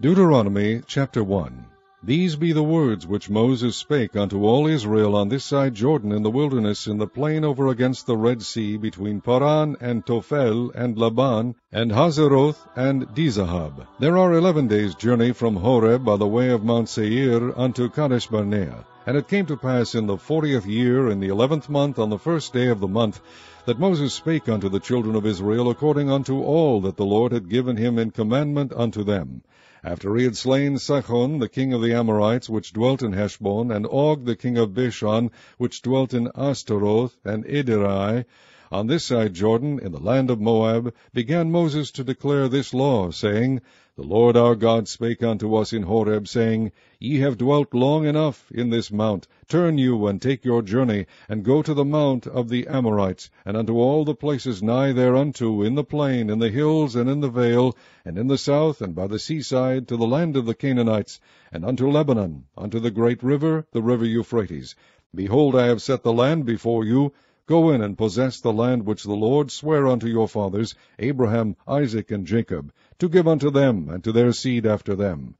Deuteronomy chapter 1 These be the words which Moses spake unto all Israel on this side Jordan in the wilderness in the plain over against the Red Sea between Paran and Tophel and Laban and Hazeroth and Dizahab. There are eleven days' journey from Horeb by the way of Mount Seir unto Kadesh Barnea. And it came to pass in the fortieth year, in the eleventh month, on the first day of the month, that Moses spake unto the children of Israel according unto all that the Lord had given him in commandment unto them after he had slain Sihon the king of the Amorites, which dwelt in Heshbon, and Og the king of Bashan, which dwelt in Ashtaroth and Edrei, on this side Jordan, in the land of Moab, began Moses to declare this law, saying, The Lord our God spake unto us in Horeb, saying, Ye have dwelt long enough in this mount. Turn you, and take your journey, and go to the mount of the Amorites, and unto all the places nigh thereunto, in the plain, in the hills, and in the vale, and in the south, and by the seaside, to the land of the Canaanites, and unto Lebanon, unto the great river, the river Euphrates. Behold, I have set the land before you, Go in and possess the land which the Lord sware unto your fathers, Abraham, Isaac, and Jacob, to give unto them and to their seed after them.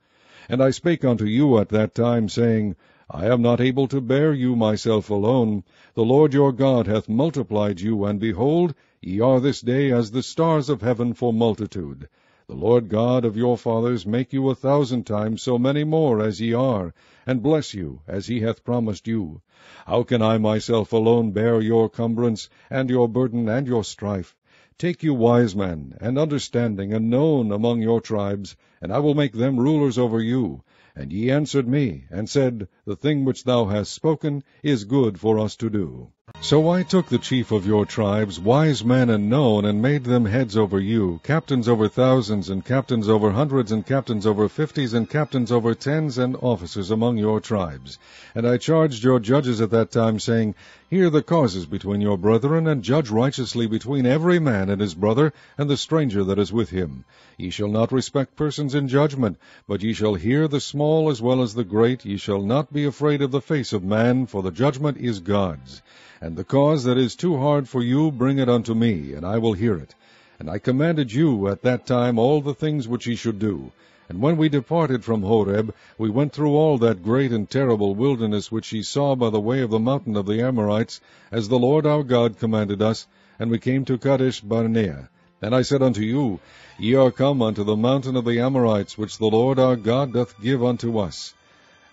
And I spake unto you at that time, saying, I am not able to bear you myself alone. The Lord your God hath multiplied you, and behold, ye are this day as the stars of heaven for multitude. The Lord God of your fathers make you a thousand times so many more as ye are, and bless you as he hath promised you. How can I myself alone bear your cumbrance, and your burden, and your strife? Take you wise men, and understanding, and known among your tribes, and I will make them rulers over you. And ye answered me, and said, The thing which thou hast spoken is good for us to do. So I took the chief of your tribes, wise men and known, and made them heads over you, captains over thousands, and captains over hundreds, and captains over fifties, and captains over tens, and officers among your tribes. And I charged your judges at that time, saying, Hear the causes between your brethren, and judge righteously between every man and his brother, and the stranger that is with him. Ye shall not respect persons in judgment, but ye shall hear the small as well as the great. Ye shall not be afraid of the face of man, for the judgment is God's. And the cause that is too hard for you, bring it unto me, and I will hear it. And I commanded you at that time all the things which ye should do. And when we departed from Horeb, we went through all that great and terrible wilderness which ye saw by the way of the mountain of the Amorites, as the Lord our God commanded us, and we came to Kadesh Barnea. And I said unto you, Ye are come unto the mountain of the Amorites, which the Lord our God doth give unto us.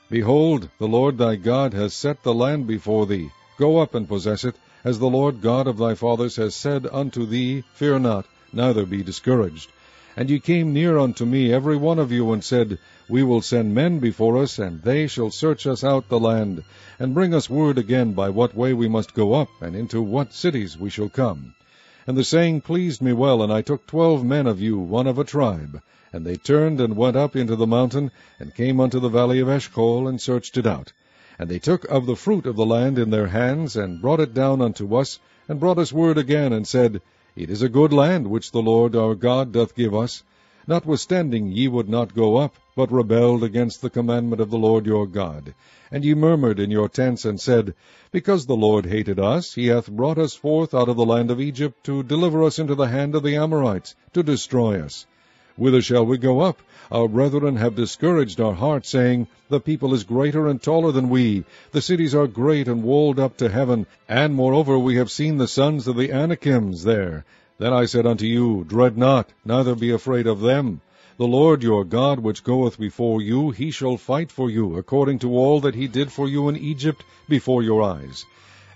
Behold, the Lord thy God has set the land before thee. Go up and possess it, as the Lord God of thy fathers has said unto thee, Fear not, neither be discouraged. And ye came near unto me, every one of you, and said, We will send men before us, and they shall search us out the land, and bring us word again by what way we must go up, and into what cities we shall come. And the saying pleased me well, and I took twelve men of you, one of a tribe. And they turned and went up into the mountain, and came unto the valley of Eshcol, and searched it out. And they took of the fruit of the land in their hands, and brought it down unto us, and brought us word again, and said, It is a good land which the Lord our God doth give us. Notwithstanding ye would not go up, but rebelled against the commandment of the Lord your God. And ye murmured in your tents, and said, Because the Lord hated us, he hath brought us forth out of the land of Egypt, to deliver us into the hand of the Amorites, to destroy us. Whither shall we go up? Our brethren have discouraged our heart, saying, The people is greater and taller than we. The cities are great and walled up to heaven. And moreover we have seen the sons of the Anakims there. Then I said unto you, Dread not, neither be afraid of them. The Lord your God, which goeth before you, he shall fight for you, according to all that he did for you in Egypt before your eyes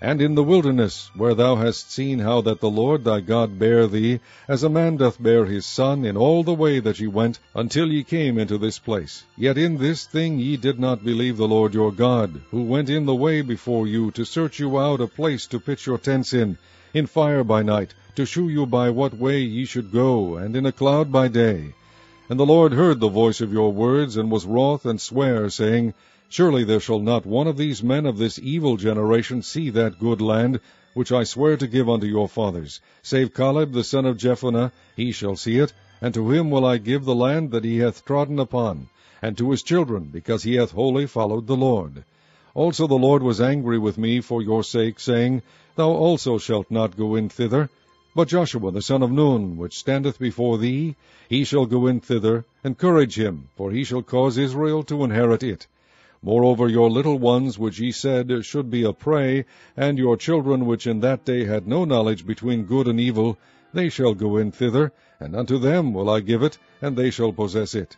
and in the wilderness, where thou hast seen how that the Lord thy God bare thee, as a man doth bear his son, in all the way that ye went, until ye came into this place. Yet in this thing ye did not believe the Lord your God, who went in the way before you, to search you out a place to pitch your tents in, in fire by night, to shew you by what way ye should go, and in a cloud by day. And the Lord heard the voice of your words, and was wroth, and sware, saying, Surely there shall not one of these men of this evil generation see that good land, which I swear to give unto your fathers, save Caleb the son of Jephunneh, he shall see it, and to him will I give the land that he hath trodden upon, and to his children, because he hath wholly followed the Lord. Also the Lord was angry with me for your sake, saying, Thou also shalt not go in thither. But Joshua the son of Nun, which standeth before thee, he shall go in thither, encourage him, for he shall cause Israel to inherit it. Moreover, your little ones, which ye said should be a prey, and your children, which in that day had no knowledge between good and evil, they shall go in thither, and unto them will I give it, and they shall possess it.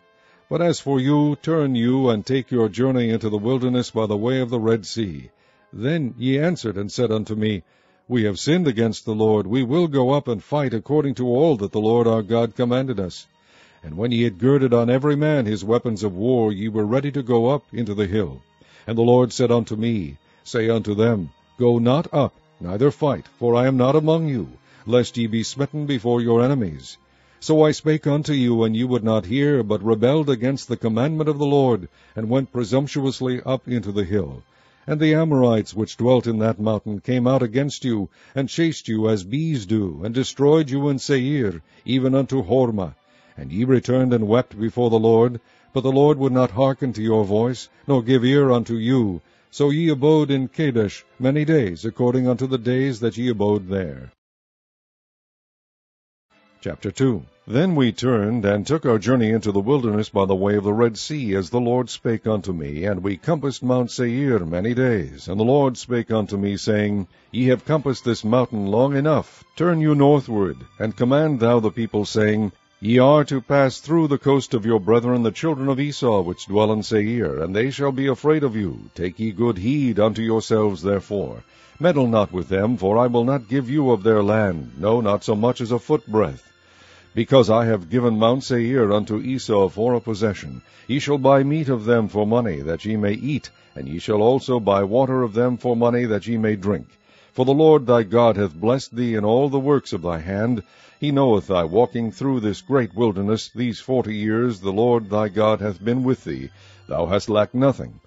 But as for you, turn you, and take your journey into the wilderness by the way of the Red Sea. Then ye answered and said unto me, We have sinned against the Lord, we will go up and fight according to all that the Lord our God commanded us. And when ye had girded on every man his weapons of war, ye were ready to go up into the hill. And the Lord said unto me, Say unto them, Go not up, neither fight, for I am not among you, lest ye be smitten before your enemies. So I spake unto you, and you would not hear, but rebelled against the commandment of the Lord, and went presumptuously up into the hill. And the Amorites which dwelt in that mountain came out against you, and chased you as bees do, and destroyed you in Seir, even unto Hormah. And ye returned and wept before the Lord, but the Lord would not hearken to your voice, nor give ear unto you. So ye abode in Kadesh many days, according unto the days that ye abode there. Chapter 2 Then we turned, and took our journey into the wilderness by the way of the Red Sea, as the Lord spake unto me, and we compassed Mount Seir many days. And the Lord spake unto me, saying, Ye have compassed this mountain long enough. Turn you northward, and command thou the people, saying, Ye are to pass through the coast of your brethren the children of Esau, which dwell in Seir, and they shall be afraid of you. Take ye good heed unto yourselves therefore. Meddle not with them, for I will not give you of their land, no, not so much as a foot breadth. Because I have given Mount Seir unto Esau for a possession, ye shall buy meat of them for money, that ye may eat, and ye shall also buy water of them for money, that ye may drink. For the Lord thy God hath blessed thee in all the works of thy hand. He knoweth thy walking through this great wilderness these forty years. The Lord thy God hath been with thee. Thou hast lacked nothing.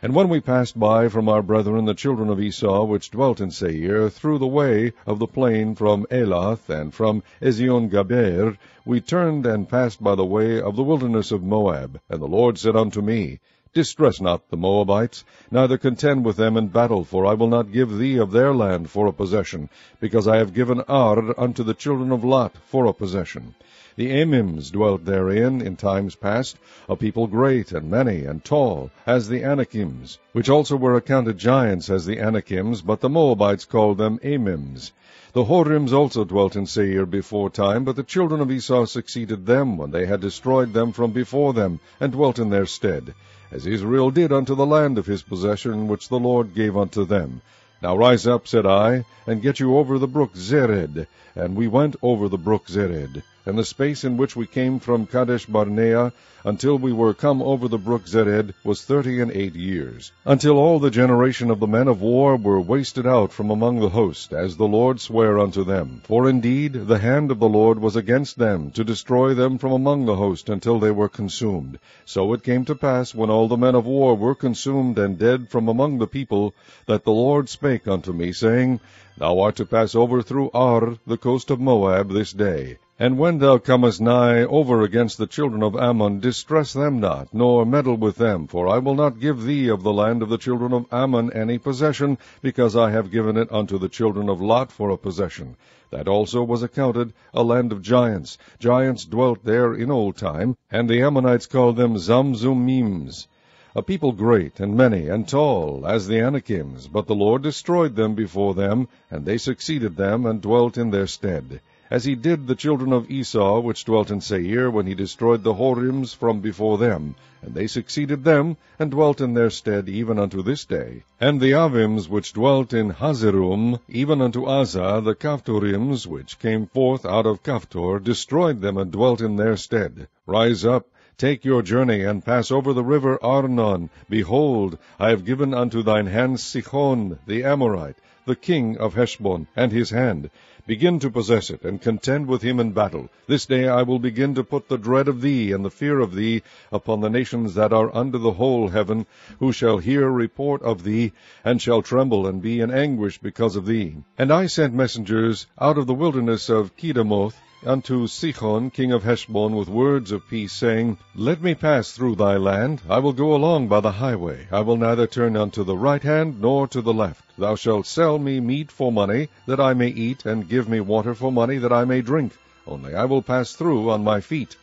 And when we passed by from our brethren the children of Esau, which dwelt in Seir, through the way of the plain from Elath and from Ezion Gaber, we turned and passed by the way of the wilderness of Moab. And the Lord said unto me, Distress not the Moabites, neither contend with them in battle, for I will not give thee of their land for a possession, because I have given Ar unto the children of Lot for a possession. The Emims dwelt therein in times past, a people great and many and tall, as the Anakims, which also were accounted giants as the Anakims, but the Moabites called them Emims. The Horims also dwelt in Seir before time, but the children of Esau succeeded them when they had destroyed them from before them, and dwelt in their stead, as Israel did unto the land of his possession, which the Lord gave unto them. Now rise up, said I, and get you over the brook Zered. And we went over the brook Zered and the space in which we came from Kadesh Barnea until we were come over the brook Zered was thirty and eight years, until all the generation of the men of war were wasted out from among the host, as the Lord sware unto them. For indeed the hand of the Lord was against them, to destroy them from among the host until they were consumed. So it came to pass, when all the men of war were consumed and dead from among the people, that the Lord spake unto me, saying, Thou art to pass over through Ar, the coast of Moab, this day. And when thou comest nigh over against the children of Ammon, distress them not, nor meddle with them, for I will not give thee of the land of the children of Ammon any possession, because I have given it unto the children of Lot for a possession. That also was accounted a land of giants. Giants dwelt there in old time, and the Ammonites called them Zamzummims. A people great, and many, and tall, as the Anakims, but the Lord destroyed them before them, and they succeeded them, and dwelt in their stead as he did the children of Esau, which dwelt in Seir, when he destroyed the Horims from before them. And they succeeded them, and dwelt in their stead even unto this day. And the Avims, which dwelt in Hazerim, even unto Azzah, the Caphtorims, which came forth out of Caphtor, destroyed them, and dwelt in their stead. Rise up, Take your journey, and pass over the river Arnon. Behold, I have given unto thine hand Sihon the Amorite, the king of Heshbon, and his hand. Begin to possess it, and contend with him in battle. This day I will begin to put the dread of thee and the fear of thee upon the nations that are under the whole heaven, who shall hear report of thee, and shall tremble and be in anguish because of thee. And I sent messengers out of the wilderness of Kedemoth, unto Sihon king of Heshbon with words of peace, saying, Let me pass through thy land. I will go along by the highway. I will neither turn unto the right hand nor to the left. Thou shalt sell me meat for money, that I may eat, and give me water for money, that I may drink. Only I will pass through on my feet.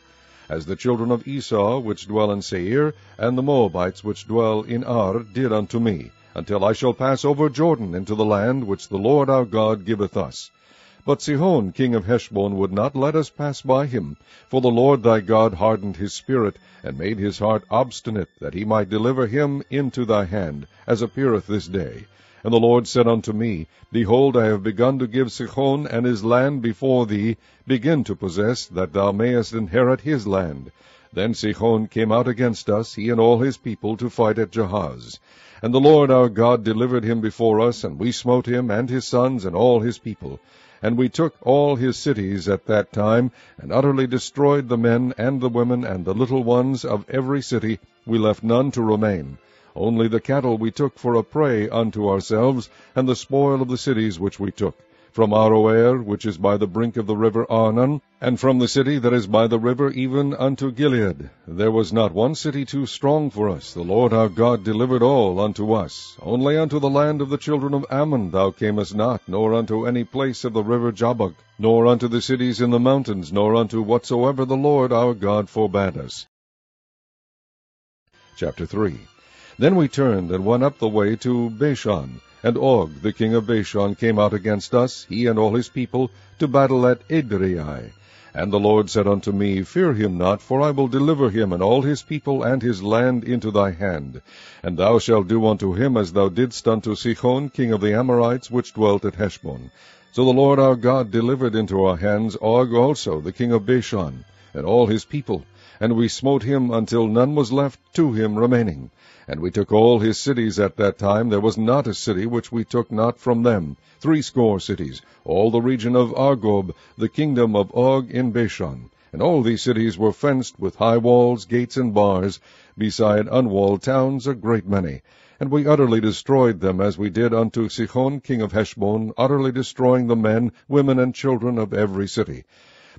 As the children of Esau, which dwell in Seir, and the Moabites, which dwell in Ar, did unto me, until I shall pass over Jordan into the land which the Lord our God giveth us. But Sihon king of Heshbon would not let us pass by him, for the Lord thy God hardened his spirit, and made his heart obstinate, that he might deliver him into thy hand, as appeareth this day. And the Lord said unto me, Behold, I have begun to give Sihon and his land before thee, begin to possess, that thou mayest inherit his land. Then Sihon came out against us, he and all his people, to fight at Jahaz. And the Lord our God delivered him before us, and we smote him, and his sons, and all his people. And we took all his cities at that time, and utterly destroyed the men, and the women, and the little ones of every city. We left none to remain. Only the cattle we took for a prey unto ourselves, and the spoil of the cities which we took from Aroer, which is by the brink of the river Arnon, and from the city that is by the river even unto Gilead. There was not one city too strong for us. The Lord our God delivered all unto us. Only unto the land of the children of Ammon thou camest not, nor unto any place of the river Jabbok, nor unto the cities in the mountains, nor unto whatsoever the Lord our God forbade us. Chapter 3 Then we turned and went up the way to Bashan, and Og, the king of Bashan, came out against us, he and all his people, to battle at Edrei. And the Lord said unto me, Fear him not, for I will deliver him and all his people and his land into thy hand. And thou shalt do unto him as thou didst unto Sihon, king of the Amorites, which dwelt at Heshbon. So the Lord our God delivered into our hands Og also, the king of Bashan, and all his people, and we smote him until none was left to him remaining. And we took all his cities at that time. There was not a city which we took not from them. Threescore cities, all the region of Argob, the kingdom of Og in Bashan. And all these cities were fenced with high walls, gates, and bars, beside unwalled towns a great many. And we utterly destroyed them, as we did unto Sihon king of Heshbon, utterly destroying the men, women, and children of every city.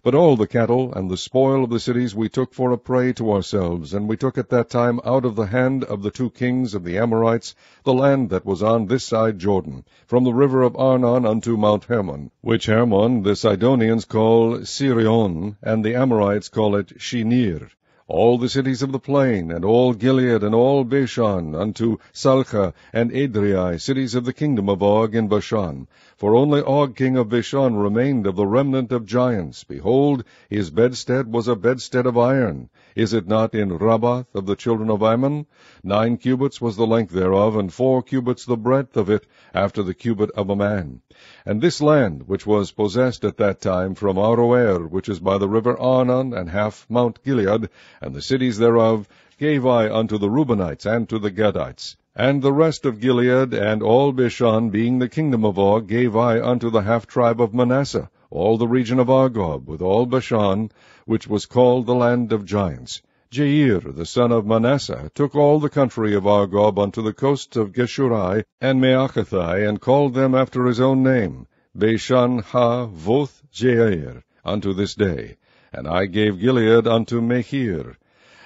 But all the cattle and the spoil of the cities we took for a prey to ourselves, and we took at that time out of the hand of the two kings of the Amorites the land that was on this side Jordan, from the river of Arnon unto Mount Hermon, which Hermon the Sidonians call Sirion, and the Amorites call it Shenir all the cities of the plain, and all Gilead, and all Bashan, unto Salcha and Edrei, cities of the kingdom of Og in Bashan. For only Og king of Bashan remained of the remnant of giants. Behold, his bedstead was a bedstead of iron. Is it not in Rabbath of the children of Ammon? Nine cubits was the length thereof, and four cubits the breadth of it, after the cubit of a man. And this land, which was possessed at that time from Aroer, which is by the river Arnon, and half Mount Gilead, and the cities thereof, gave I unto the Reubenites and to the Gadites. And the rest of Gilead and all Bashan, being the kingdom of Og, gave I unto the half tribe of Manasseh, all the region of Argob, with all Bashan, which was called the land of giants. Jair, the son of Manasseh, took all the country of Argob unto the coasts of Geshurai and Maachathai, and called them after his own name, Bashan ha Voth Jair, unto this day. And I gave Gilead unto Machir.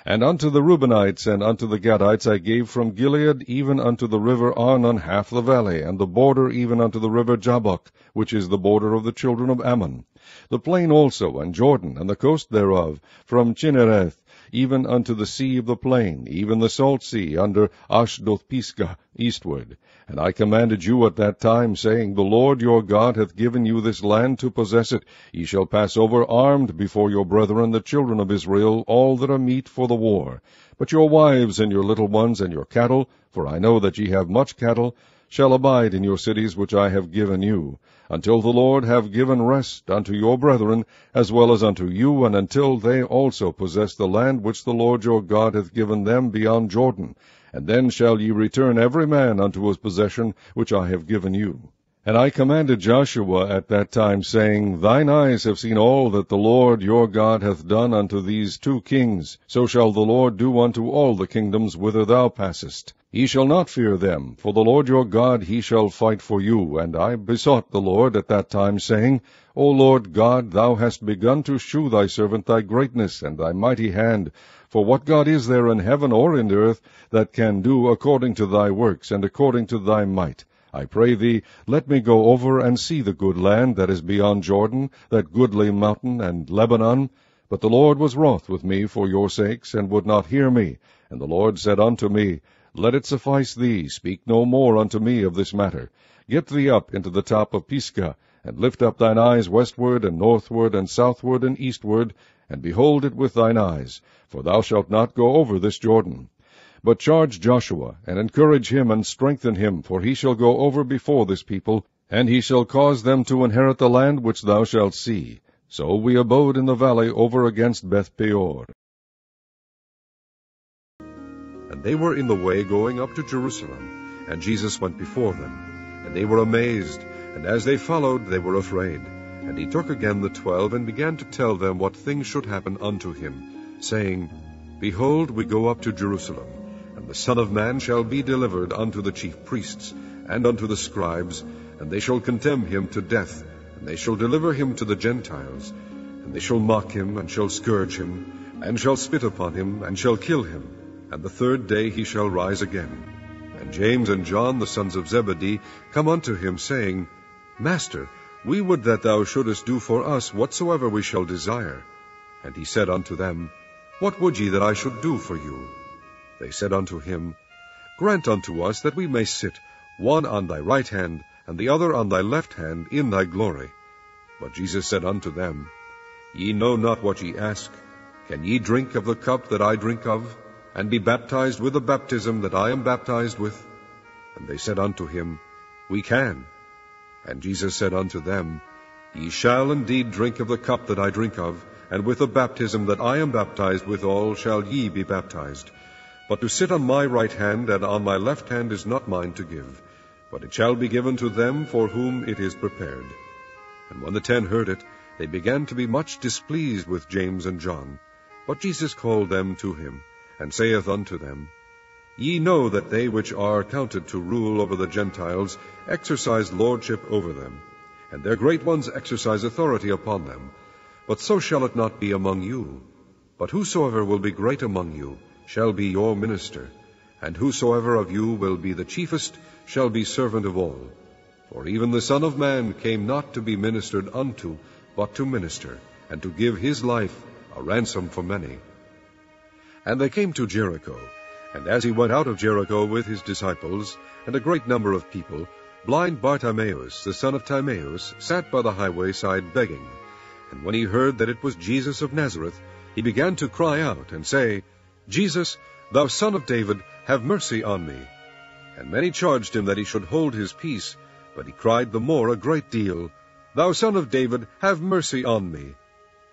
And unto the Reubenites and unto the Gadites I gave from Gilead even unto the river Arnon half the valley, and the border even unto the river Jabbok, which is the border of the children of Ammon. The plain also, and Jordan, and the coast thereof, from Chinnereth even unto the sea of the plain, even the salt sea, under Ashdoth Pisgah, eastward. And I commanded you at that time, saying, The Lord your God hath given you this land to possess it. Ye shall pass over armed before your brethren, the children of Israel, all that are meet for the war. But your wives and your little ones and your cattle, for I know that ye have much cattle, shall abide in your cities which I have given you, until the Lord have given rest unto your brethren, as well as unto you, and until they also possess the land which the Lord your God hath given them beyond Jordan. And then shall ye return every man unto his possession which I have given you. And I commanded Joshua at that time, saying, Thine eyes have seen all that the Lord your God hath done unto these two kings, so shall the Lord do unto all the kingdoms whither thou passest. Ye shall not fear them, for the Lord your God he shall fight for you. And I besought the Lord at that time, saying, O Lord God, thou hast begun to shew thy servant thy greatness and thy mighty hand. For what God is there in heaven or in earth that can do according to thy works and according to thy might? I pray thee, let me go over and see the good land that is beyond Jordan, that goodly mountain and Lebanon. But the Lord was wroth with me for your sakes, and would not hear me. And the Lord said unto me, Let it suffice thee, speak no more unto me of this matter. Get thee up into the top of Pisgah, and lift up thine eyes westward, and northward, and southward, and eastward, and behold it with thine eyes, for thou shalt not go over this Jordan. But charge Joshua, and encourage him, and strengthen him, for he shall go over before this people, and he shall cause them to inherit the land which thou shalt see. So we abode in the valley over against Beth Peor. And they were in the way going up to Jerusalem, and Jesus went before them. And they were amazed, and as they followed, they were afraid. And he took again the twelve, and began to tell them what things should happen unto him, saying, Behold, we go up to Jerusalem and the Son of Man shall be delivered unto the chief priests, and unto the scribes, and they shall condemn him to death, and they shall deliver him to the Gentiles. And they shall mock him, and shall scourge him, and shall spit upon him, and shall kill him. And the third day he shall rise again. And James and John, the sons of Zebedee, come unto him, saying, Master, we would that thou shouldest do for us whatsoever we shall desire. And he said unto them, What would ye that I should do for you? They said unto him, Grant unto us that we may sit, one on thy right hand, and the other on thy left hand, in thy glory. But Jesus said unto them, Ye know not what ye ask. Can ye drink of the cup that I drink of, and be baptized with the baptism that I am baptized with? And they said unto him, We can. And Jesus said unto them, Ye shall indeed drink of the cup that I drink of, and with the baptism that I am baptized withal shall ye be baptized. But to sit on my right hand and on my left hand is not mine to give, but it shall be given to them for whom it is prepared. And when the ten heard it, they began to be much displeased with James and John. But Jesus called them to him, and saith unto them, Ye know that they which are counted to rule over the Gentiles exercise lordship over them, and their great ones exercise authority upon them. But so shall it not be among you. But whosoever will be great among you, shall be your minister, and whosoever of you will be the chiefest shall be servant of all. For even the Son of Man came not to be ministered unto, but to minister, and to give his life a ransom for many. And they came to Jericho, and as he went out of Jericho with his disciples, and a great number of people, blind Bartimaeus, the son of Timaeus, sat by the highway side begging. And when he heard that it was Jesus of Nazareth, he began to cry out, and say, Jesus, thou son of David, have mercy on me. And many charged him that he should hold his peace, but he cried the more a great deal, Thou son of David, have mercy on me.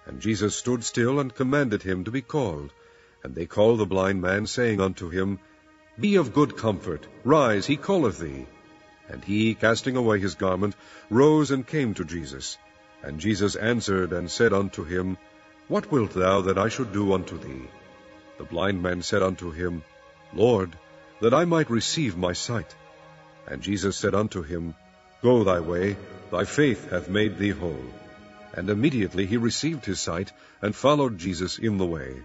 And Jesus stood still and commanded him to be called. And they called the blind man, saying unto him, Be of good comfort, rise, he calleth thee. And he, casting away his garment, rose and came to Jesus. And Jesus answered and said unto him, What wilt thou that I should do unto thee? The blind man said unto him, Lord, that I might receive my sight. And Jesus said unto him, Go thy way, thy faith hath made thee whole. And immediately he received his sight, and followed Jesus in the way.